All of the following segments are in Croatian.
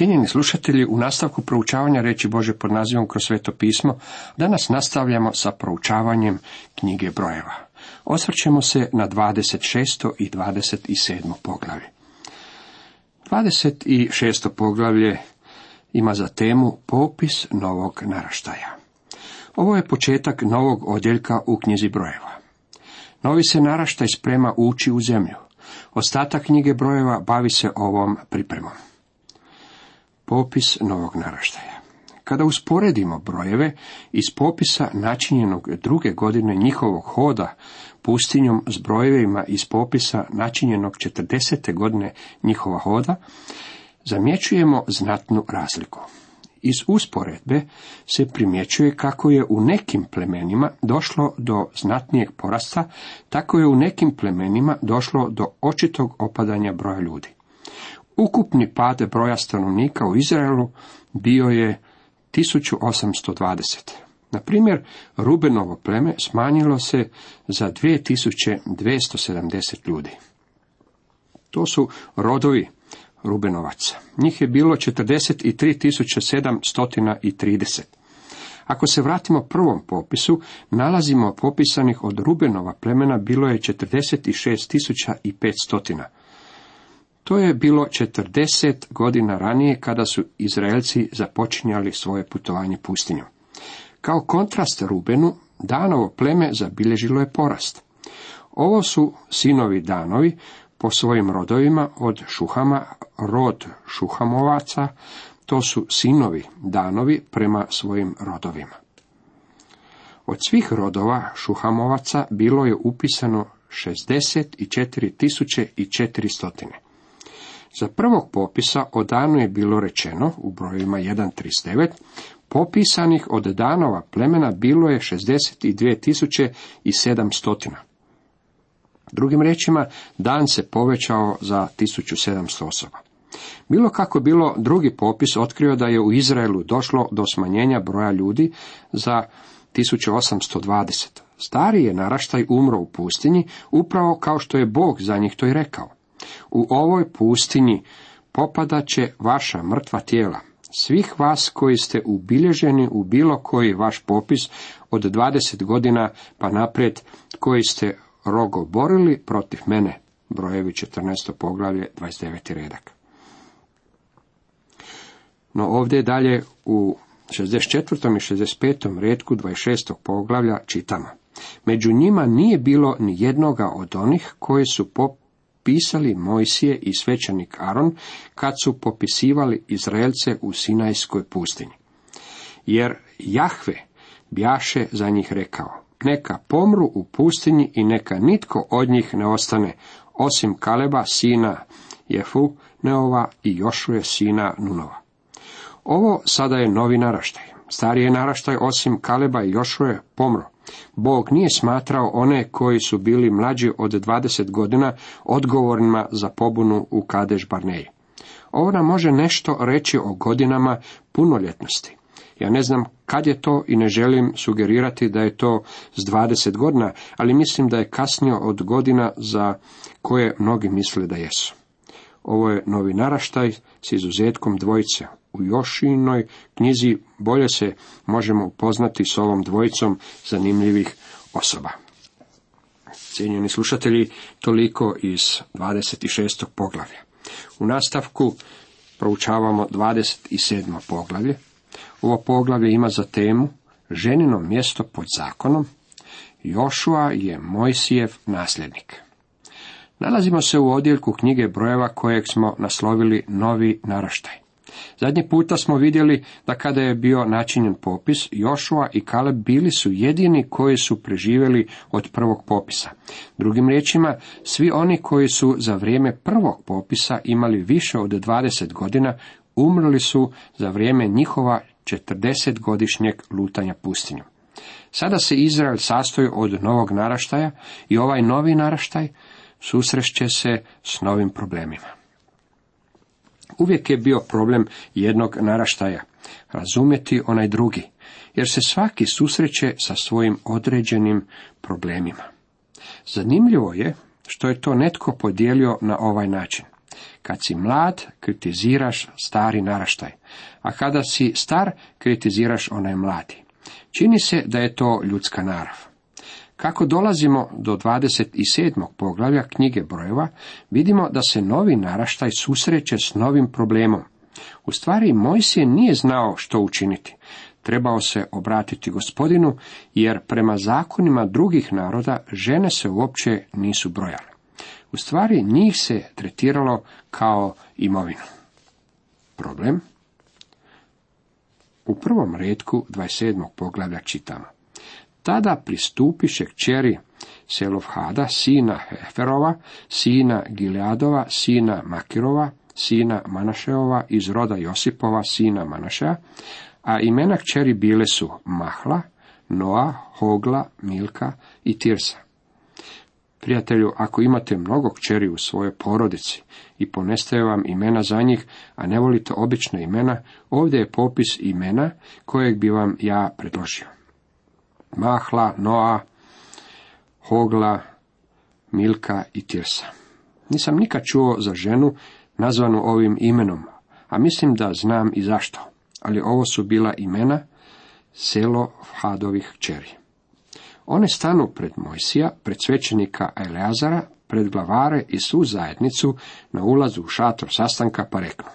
Cijenjeni slušatelji, u nastavku proučavanja reći Bože pod nazivom kroz sveto pismo, danas nastavljamo sa proučavanjem knjige brojeva. Osvrćemo se na 26. i 27. poglavlje. 26. poglavlje ima za temu popis novog naraštaja. Ovo je početak novog odjeljka u knjizi brojeva. Novi se naraštaj sprema ući u zemlju. Ostatak knjige brojeva bavi se ovom pripremom. Popis novog naraštaja. Kada usporedimo brojeve iz popisa načinjenog druge godine njihovog hoda pustinjom s brojevima iz popisa načinjenog 40. godine njihova hoda, zamjećujemo znatnu razliku. Iz usporedbe se primjećuje kako je u nekim plemenima došlo do znatnijeg porasta, tako je u nekim plemenima došlo do očitog opadanja broja ljudi. Ukupni pad broja stanovnika u Izraelu bio je 1820. Na primjer, Rubenovo pleme smanjilo se za 2270 ljudi. To su rodovi Rubenovaca. Njih je bilo 43.730. Ako se vratimo prvom popisu, nalazimo popisanih od Rubenova plemena bilo je 46.500. To je bilo 40 godina ranije kada su Izraelci započinjali svoje putovanje pustinjom. Kao kontrast Rubenu, Danovo pleme zabilježilo je porast. Ovo su sinovi Danovi po svojim rodovima od Šuhama, rod Šuhamovaca, to su sinovi Danovi prema svojim rodovima. Od svih rodova Šuhamovaca bilo je upisano 64.400. Za prvog popisa o danu je bilo rečeno, u brojevima 1.39, popisanih od danova plemena bilo je 62.700. Drugim riječima, dan se povećao za 1700 osoba. Bilo kako bilo, drugi popis otkrio da je u Izraelu došlo do smanjenja broja ljudi za 1820. Stari je naraštaj umro u pustinji, upravo kao što je Bog za njih to i rekao. U ovoj pustinji popadat će vaša mrtva tijela. Svih vas koji ste ubilježeni u bilo koji vaš popis od 20 godina pa naprijed koji ste rogoborili protiv mene. Brojevi 14. poglavlje 29. redak. No ovdje dalje u 64. i 65. redku 26. poglavlja čitamo. Među njima nije bilo ni jednoga od onih koji su popisali Mojsije i svećenik Aron kad su popisivali Izraelce u Sinajskoj pustinji. Jer Jahve bjaše za njih rekao, neka pomru u pustinji i neka nitko od njih ne ostane, osim Kaleba, sina Jefu, Neova i Jošuje, sina Nunova. Ovo sada je novi naraštaj. Stari je naraštaj osim Kaleba i Jošuje pomro. Bog nije smatrao one koji su bili mlađi od 20 godina odgovornima za pobunu u Kadeš Barneji. Ovo nam može nešto reći o godinama punoljetnosti. Ja ne znam kad je to i ne želim sugerirati da je to s 20 godina, ali mislim da je kasnio od godina za koje mnogi misle da jesu. Ovo je novi naraštaj s izuzetkom dvojice. U Jošinoj knjizi bolje se možemo upoznati s ovom dvojicom zanimljivih osoba. Cijenjeni slušatelji, toliko iz 26. poglavlja. U nastavku proučavamo 27. poglavlje. Ovo poglavlje ima za temu ženino mjesto pod zakonom. Jošua je Mojsijev nasljednik. Nalazimo se u odjeljku knjige brojeva kojeg smo naslovili Novi naraštaj. Zadnji puta smo vidjeli da kada je bio načinjen popis, Jošua i Kaleb bili su jedini koji su preživjeli od prvog popisa. Drugim riječima, svi oni koji su za vrijeme prvog popisa imali više od 20 godina, umrli su za vrijeme njihova 40-godišnjeg lutanja pustinjom. Sada se Izrael sastoji od novog naraštaja i ovaj novi naraštaj susreće se s novim problemima. Uvijek je bio problem jednog naraštaja, razumjeti onaj drugi, jer se svaki susreće sa svojim određenim problemima. Zanimljivo je što je to netko podijelio na ovaj način. Kad si mlad, kritiziraš stari naraštaj, a kada si star, kritiziraš onaj mladi. Čini se da je to ljudska narav. Kako dolazimo do 27. poglavlja knjige brojeva, vidimo da se novi naraštaj susreće s novim problemom. U stvari, Mojsije nije znao što učiniti. Trebao se obratiti gospodinu, jer prema zakonima drugih naroda žene se uopće nisu brojale. U stvari, njih se tretiralo kao imovinu. Problem? U prvom redku 27. poglavlja čitamo. Tada pristupiše kćeri Selofhada, sina Heferova, sina Gileadova, sina Makirova, sina Manašeova, iz roda Josipova, sina Manašea, a imena kćeri bile su Mahla, Noa, Hogla, Milka i Tirsa. Prijatelju, ako imate mnogo kćeri u svojoj porodici i ponestaje vam imena za njih, a ne volite obična imena, ovdje je popis imena kojeg bi vam ja predložio. Mahla, Noa, Hogla, Milka i Tirsa. Nisam nikad čuo za ženu nazvanu ovim imenom, a mislim da znam i zašto. Ali ovo su bila imena selo Hadovih čeri. One stanu pred Mojsija, pred svećenika Eleazara, pred glavare i svu zajednicu na ulazu u šator sastanka pa reknu.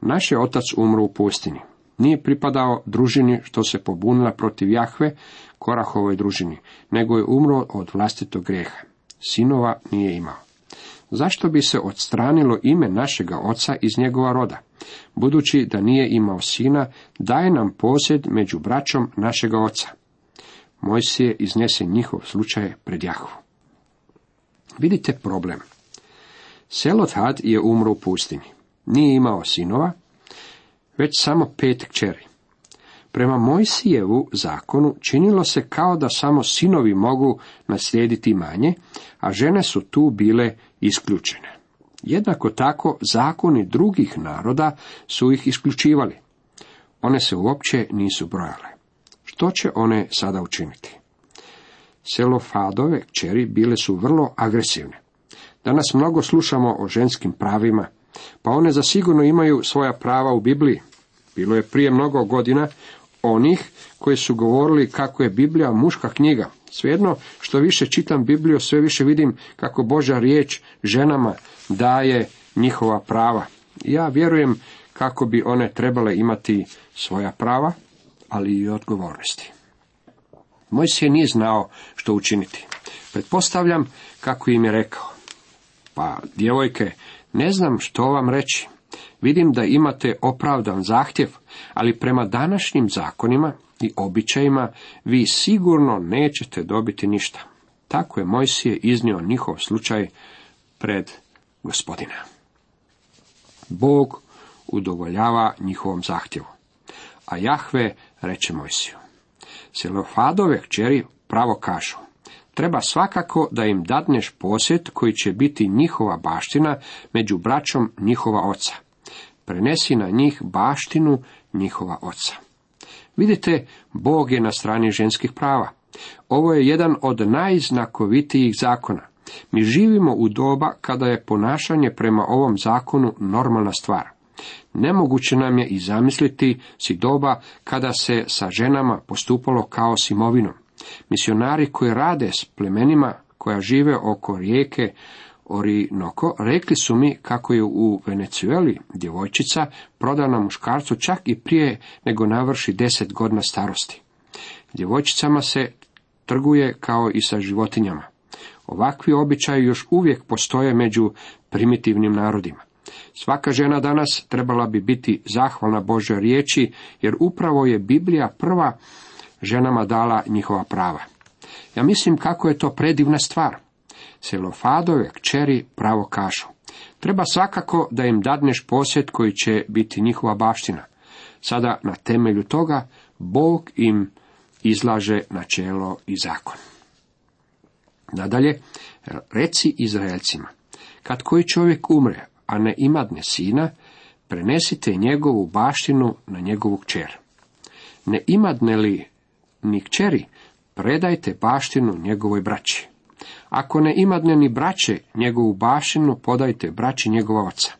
Naš je otac umro u pustini. Nije pripadao družini što se pobunila protiv Jahve, Korahovoj družini, nego je umro od vlastitog grijeha. Sinova nije imao. Zašto bi se odstranilo ime našega oca iz njegova roda? Budući da nije imao sina, daje nam posjed među braćom našega oca. Mojsije iznese njihov slučaj pred Jahvu. Vidite problem. Selothad je umro u pustinji. Nije imao sinova, već samo pet kćeri. Prema Mojsijevu zakonu činilo se kao da samo sinovi mogu naslijediti manje, a žene su tu bile isključene. Jednako tako zakoni drugih naroda su ih isključivali. One se uopće nisu brojale. Što će one sada učiniti? Selofadove kćeri bile su vrlo agresivne. Danas mnogo slušamo o ženskim pravima, pa one zasigurno imaju svoja prava u Bibliji. Bilo je prije mnogo godina onih koji su govorili kako je Biblija muška knjiga. Svejedno što više čitam Bibliju, sve više vidim kako Božja riječ ženama daje njihova prava. Ja vjerujem kako bi one trebale imati svoja prava, ali i odgovornosti. Moj se nije znao što učiniti. Pretpostavljam kako im je rekao. Pa, djevojke, ne znam što vam reći. Vidim da imate opravdan zahtjev, ali prema današnjim zakonima i običajima vi sigurno nećete dobiti ništa. Tako je Mojsije iznio njihov slučaj pred gospodina. Bog udovoljava njihovom zahtjevu. A Jahve reče Mojsiju. Selofadove kćeri pravo kažu. Treba svakako da im dadneš posjet koji će biti njihova baština među braćom njihova oca prenesi na njih baštinu njihova oca. Vidite, Bog je na strani ženskih prava. Ovo je jedan od najznakovitijih zakona. Mi živimo u doba kada je ponašanje prema ovom zakonu normalna stvar. Nemoguće nam je i zamisliti si doba kada se sa ženama postupalo kao s imovinom. Misionari koji rade s plemenima koja žive oko rijeke Orinoko, rekli su mi kako je u Venecueli djevojčica prodana muškarcu čak i prije nego navrši deset godina starosti. Djevojčicama se trguje kao i sa životinjama. Ovakvi običaji još uvijek postoje među primitivnim narodima. Svaka žena danas trebala bi biti zahvalna Božoj riječi, jer upravo je Biblija prva ženama dala njihova prava. Ja mislim kako je to predivna stvar. Selofadove kćeri pravo kažu. Treba svakako da im dadneš posjet koji će biti njihova baština. Sada na temelju toga Bog im izlaže načelo i zakon. Nadalje, reci Izraelcima, kad koji čovjek umre, a ne imadne sina, prenesite njegovu baštinu na njegovu kćer. Ne imadne li ni kćeri, predajte baštinu njegovoj braći. Ako ne imadne ni braće, njegovu baštinu podajte braći njegova oca.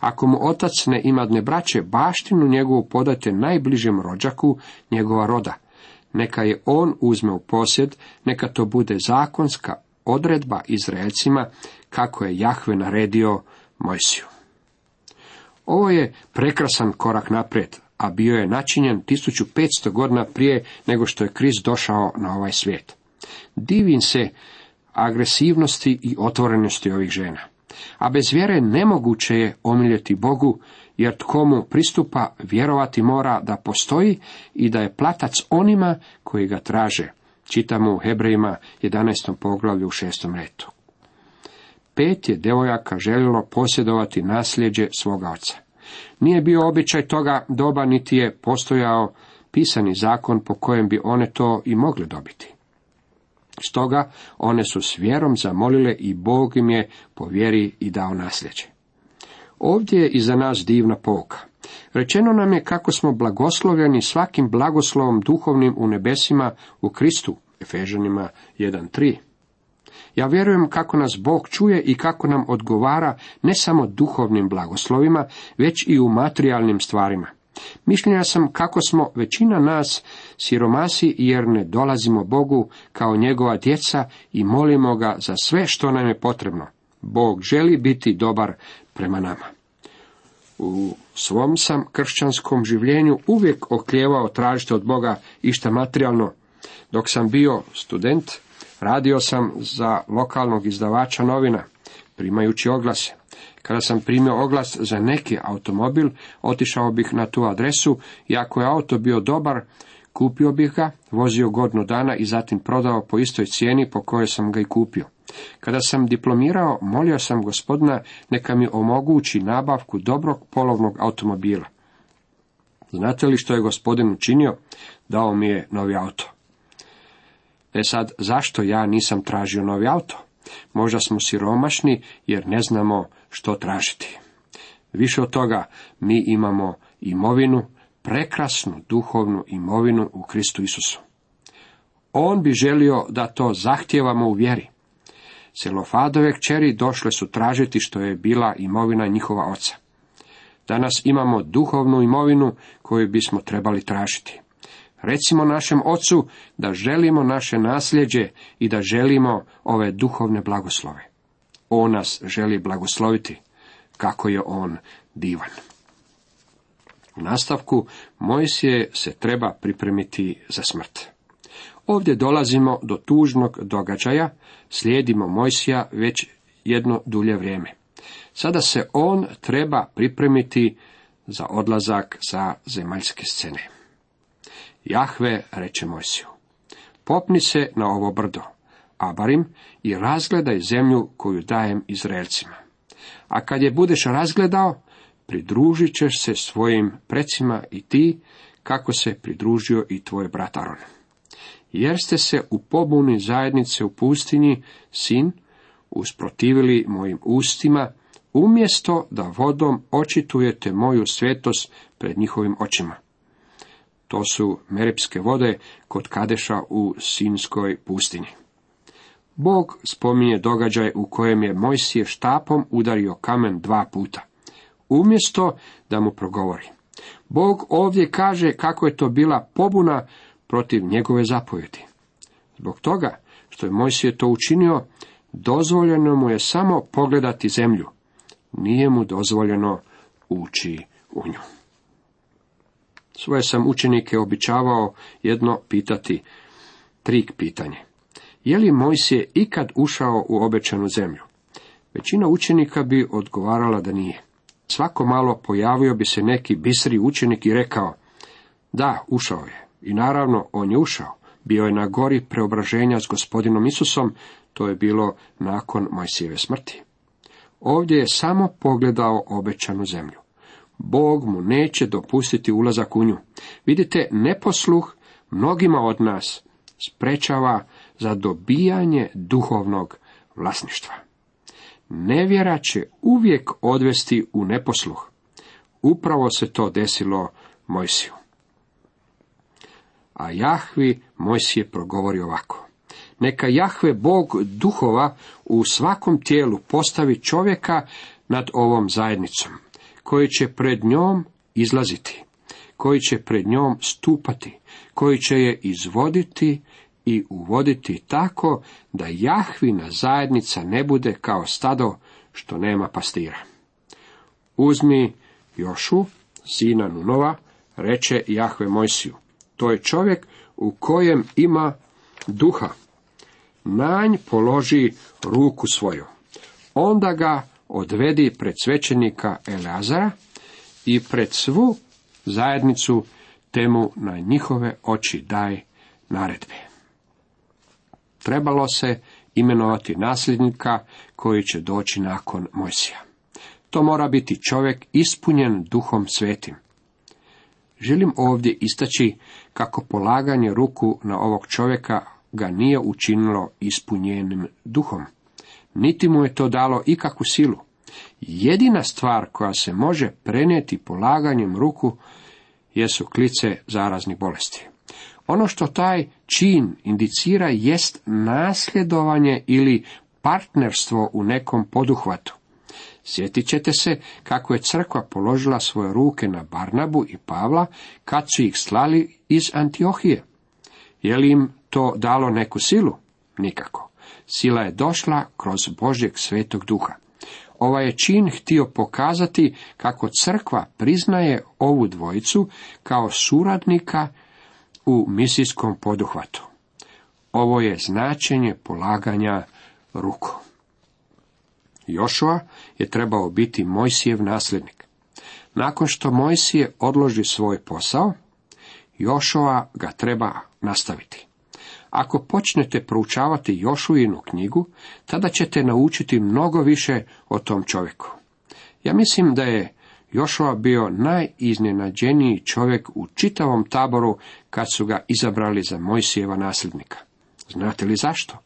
Ako mu otac ne imadne braće, baštinu njegovu podajte najbližem rođaku njegova roda. Neka je on uzme u posjed, neka to bude zakonska odredba Izraelcima, kako je Jahve naredio Mojsiju. Ovo je prekrasan korak naprijed, a bio je načinjen 1500 godina prije nego što je Krist došao na ovaj svijet. Divim se agresivnosti i otvorenosti ovih žena. A bez vjere nemoguće je omiljeti Bogu, jer tko mu pristupa vjerovati mora da postoji i da je platac onima koji ga traže. Čitamo u Hebrejima 11. poglavlju u 6. retu. Pet je devojaka željelo posjedovati nasljeđe svoga oca. Nije bio običaj toga doba, niti je postojao pisani zakon po kojem bi one to i mogle dobiti. Stoga one su s vjerom zamolile i Bog im je po vjeri i dao nasljeđe. Ovdje je iza nas divna pouka. Rečeno nam je kako smo blagoslovljeni svakim blagoslovom duhovnim u nebesima u Kristu, Efežanima 1.3. Ja vjerujem kako nas Bog čuje i kako nam odgovara ne samo duhovnim blagoslovima, već i u materijalnim stvarima. Mišljenja sam kako smo većina nas siromasi jer ne dolazimo Bogu kao njegova djeca i molimo ga za sve što nam je potrebno. Bog želi biti dobar prema nama. U svom sam kršćanskom življenju uvijek oklijevao tražiti od Boga išta materijalno. Dok sam bio student, radio sam za lokalnog izdavača novina, primajući oglase. Kada sam primio oglas za neki automobil, otišao bih na tu adresu i ako je auto bio dobar, kupio bih ga, vozio godinu dana i zatim prodao po istoj cijeni po kojoj sam ga i kupio. Kada sam diplomirao, molio sam gospodina neka mi omogući nabavku dobrog polovnog automobila. Znate li što je gospodin učinio? Dao mi je novi auto. E sad, zašto ja nisam tražio novi auto? Možda smo siromašni jer ne znamo što tražiti. Više od toga, mi imamo imovinu, prekrasnu duhovnu imovinu u Kristu Isusu. On bi želio da to zahtijevamo u vjeri. Selofadove kćeri došle su tražiti što je bila imovina njihova oca. Danas imamo duhovnu imovinu koju bismo trebali tražiti. Recimo našem ocu da želimo naše nasljeđe i da želimo ove duhovne blagoslove. On nas želi blagosloviti, kako je on divan. U nastavku Mojsije se treba pripremiti za smrt. Ovdje dolazimo do tužnog događaja, slijedimo Mojsija već jedno dulje vrijeme. Sada se on treba pripremiti za odlazak sa zemaljske scene. Jahve reče Mojsiju, popni se na ovo brdo, Abarim, i razgledaj zemlju koju dajem Izraelcima. A kad je budeš razgledao, pridružit ćeš se svojim precima i ti, kako se pridružio i tvoj brat Aron. Jer ste se u pobuni zajednice u pustinji, sin, usprotivili mojim ustima, umjesto da vodom očitujete moju svetost pred njihovim očima. To su Merepske vode kod Kadeša u Sinskoj pustinji. Bog spominje događaj u kojem je Mojsije štapom udario kamen dva puta, umjesto da mu progovori. Bog ovdje kaže kako je to bila pobuna protiv njegove zapovjedi. Zbog toga što je Mojsije to učinio, dozvoljeno mu je samo pogledati zemlju. Nije mu dozvoljeno ući u nju. Svoje sam učenike običavao jedno pitati, trik pitanje. Je li Mojsije ikad ušao u obećanu zemlju? Većina učenika bi odgovarala da nije. Svako malo pojavio bi se neki bisri učenik i rekao, da, ušao je. I naravno, on je ušao. Bio je na gori preobraženja s gospodinom Isusom, to je bilo nakon Mojsijeve smrti. Ovdje je samo pogledao obećanu zemlju. Bog mu neće dopustiti ulazak u nju. Vidite, neposluh mnogima od nas sprečava za dobijanje duhovnog vlasništva. Nevjera će uvijek odvesti u neposluh. Upravo se to desilo Mojsiju. A Jahvi Mojsije progovori ovako. Neka Jahve Bog duhova u svakom tijelu postavi čovjeka nad ovom zajednicom, koji će pred njom izlaziti, koji će pred njom stupati, koji će je izvoditi i uvoditi tako da Jahvina zajednica ne bude kao stado što nema pastira. Uzmi Jošu, sina Nunova, reče Jahve Mojsiju. To je čovjek u kojem ima duha. Nanj položi ruku svoju. Onda ga odvedi pred svećenika Eleazara i pred svu zajednicu temu na njihove oči daj naredbe. Trebalo se imenovati nasljednika koji će doći nakon Mojsija. To mora biti čovjek ispunjen duhom svetim. Želim ovdje istaći kako polaganje ruku na ovog čovjeka ga nije učinilo ispunjenim duhom. Niti mu je to dalo ikakvu silu. Jedina stvar koja se može prenijeti polaganjem ruku jesu klice zaraznih bolesti. Ono što taj čin indicira jest nasljedovanje ili partnerstvo u nekom poduhvatu. Sjetit ćete se kako je crkva položila svoje ruke na Barnabu i Pavla kad su ih slali iz Antiohije. Je li im to dalo neku silu? Nikako. Sila je došla kroz Božjeg svetog duha. Ovaj je čin htio pokazati kako crkva priznaje ovu dvojicu kao suradnika u misijskom poduhvatu. Ovo je značenje polaganja ruku. Jošua je trebao biti Mojsijev nasljednik. Nakon što Mojsije odloži svoj posao, Jošova ga treba nastaviti. Ako počnete proučavati Jošuinu knjigu, tada ćete naučiti mnogo više o tom čovjeku. Ja mislim da je Jošova bio najiznenađeniji čovjek u čitavom taboru kad su ga izabrali za Mojsijeva nasljednika. Znate li zašto?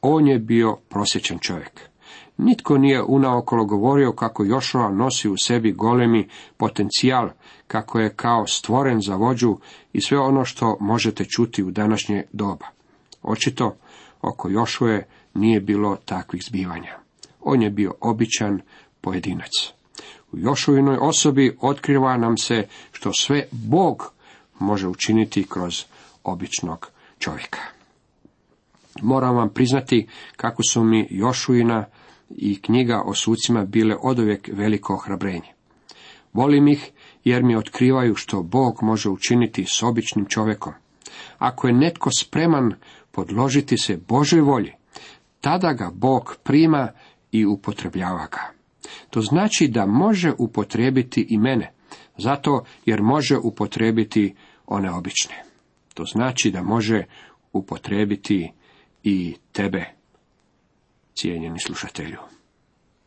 On je bio prosječan čovjek. Nitko nije unaokolo govorio kako Jošova nosi u sebi golemi potencijal, kako je kao stvoren za vođu i sve ono što možete čuti u današnje doba. Očito, oko Jošuje nije bilo takvih zbivanja. On je bio običan pojedinac. U Jošuvinoj osobi otkriva nam se što sve Bog može učiniti kroz običnog čovjeka. Moram vam priznati kako su mi Jošuina i knjiga o sucima bile odovijek veliko ohrabrenje. Volim ih jer mi otkrivaju što Bog može učiniti s običnim čovjekom. Ako je netko spreman podložiti se Božoj volji, tada ga Bog prima i upotrebljava ga. To znači da može upotrijebiti i mene, zato jer može upotrijebiti one obične. To znači da može upotrijebiti i tebe, cijenjeni slušatelju.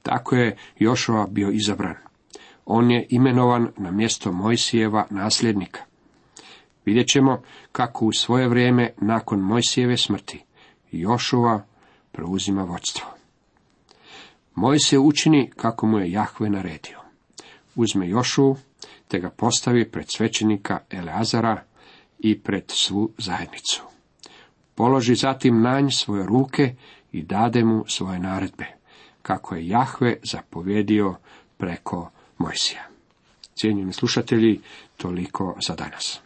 Tako je Jošova bio izabran. On je imenovan na mjesto Mojsijeva nasljednika. Vidjet ćemo kako u svoje vrijeme nakon Mojsijeve smrti Jošova preuzima vodstvo. Moj se učini kako mu je Jahve naredio. Uzme Jošu, te ga postavi pred svećenika Eleazara i pred svu zajednicu. Položi zatim nanj svoje ruke i dade mu svoje naredbe, kako je Jahve zapovjedio preko Mojsija. Cijenjeni slušatelji, toliko za danas.